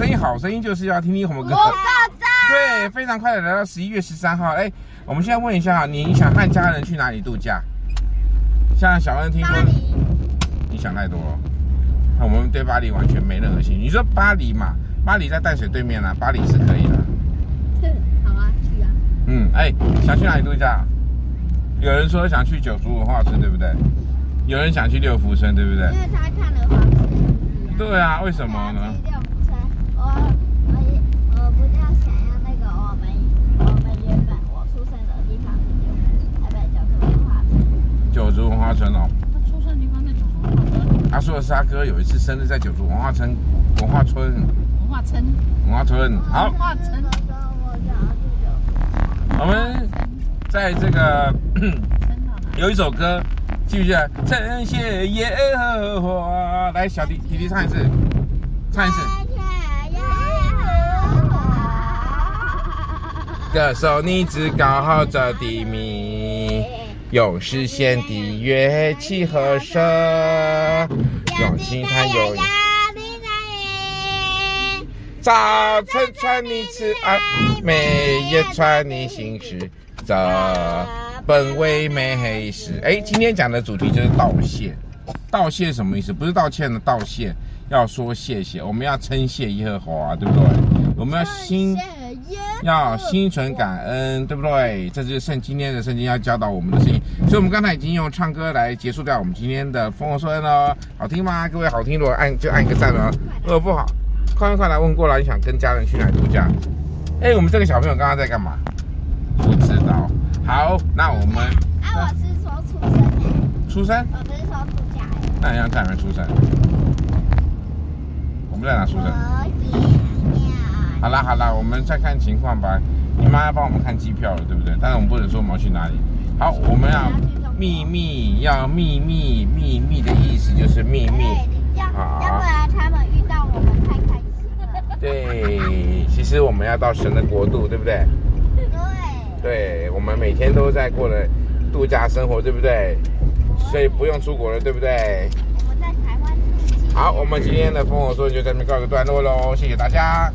声音，好声音就是要听听红歌。对，非常快的来到十一月十三号。哎，我们现在问一下，你想和家人去哪里度假？像小恩听说，你想太多了。那我们对巴黎完全没任何兴趣。你说巴黎嘛，巴黎在淡水对面啊，巴黎是可以的。好啊，去啊。嗯，哎，想去哪里度假？有人说想去九族文化村，对不对？有人想去六福村，对不对？因为他看了房子。对啊，为什么呢？六福村，我我我不要想要那个我们我们原本我出生的地方，台北九族文化村。九族文化村哦。他出生的地方在九族文化村。他说的是他哥有一次生日在九族文化村文化村。文化村。文化村。好。文化村。我们在这个有一首歌。记不记得？称谢耶和华，来，小弟弟弟唱一次，唱一次。歌颂你至高号召的名，用实弦的乐器和声，用轻弹有。早晨传你慈爱，每夜传你心事，这。本为美事，哎，今天讲的主题就是道谢。道谢什么意思？不是道歉的道谢，要说谢谢。我们要称谢耶和华，对不对？我们要心要心存感恩，对不对？这就是圣今天的圣经要教导我们的事情。所以，我们刚才已经用唱歌来结束掉我们今天的丰禾硕恩了。好听吗？各位好听，如果按就按一个赞了。如果不好，快快快来问过来，你想跟家人去哪里度假？哎，我们这个小朋友刚刚在干嘛？不知道。好，那我们。哎，我是说出生的。出生？我不是说度假。那你要在哪边出生？我们在哪出生？好啦好啦，我们再看情况吧。你妈要帮我们看机票了，对不对？但是我们不能说我们要去哪里。好，我们要秘密，要秘密，秘密的意思就是秘密。好。要不然他们遇到我们太开心了。对，其实我们要到神的国度，对不对？对，对我们每天都在过的度假生活，对不对？所以不用出国了，对不对？我们在台湾。好，我们今天的丰禾硕恩就在这边告一个段落喽，谢谢大家。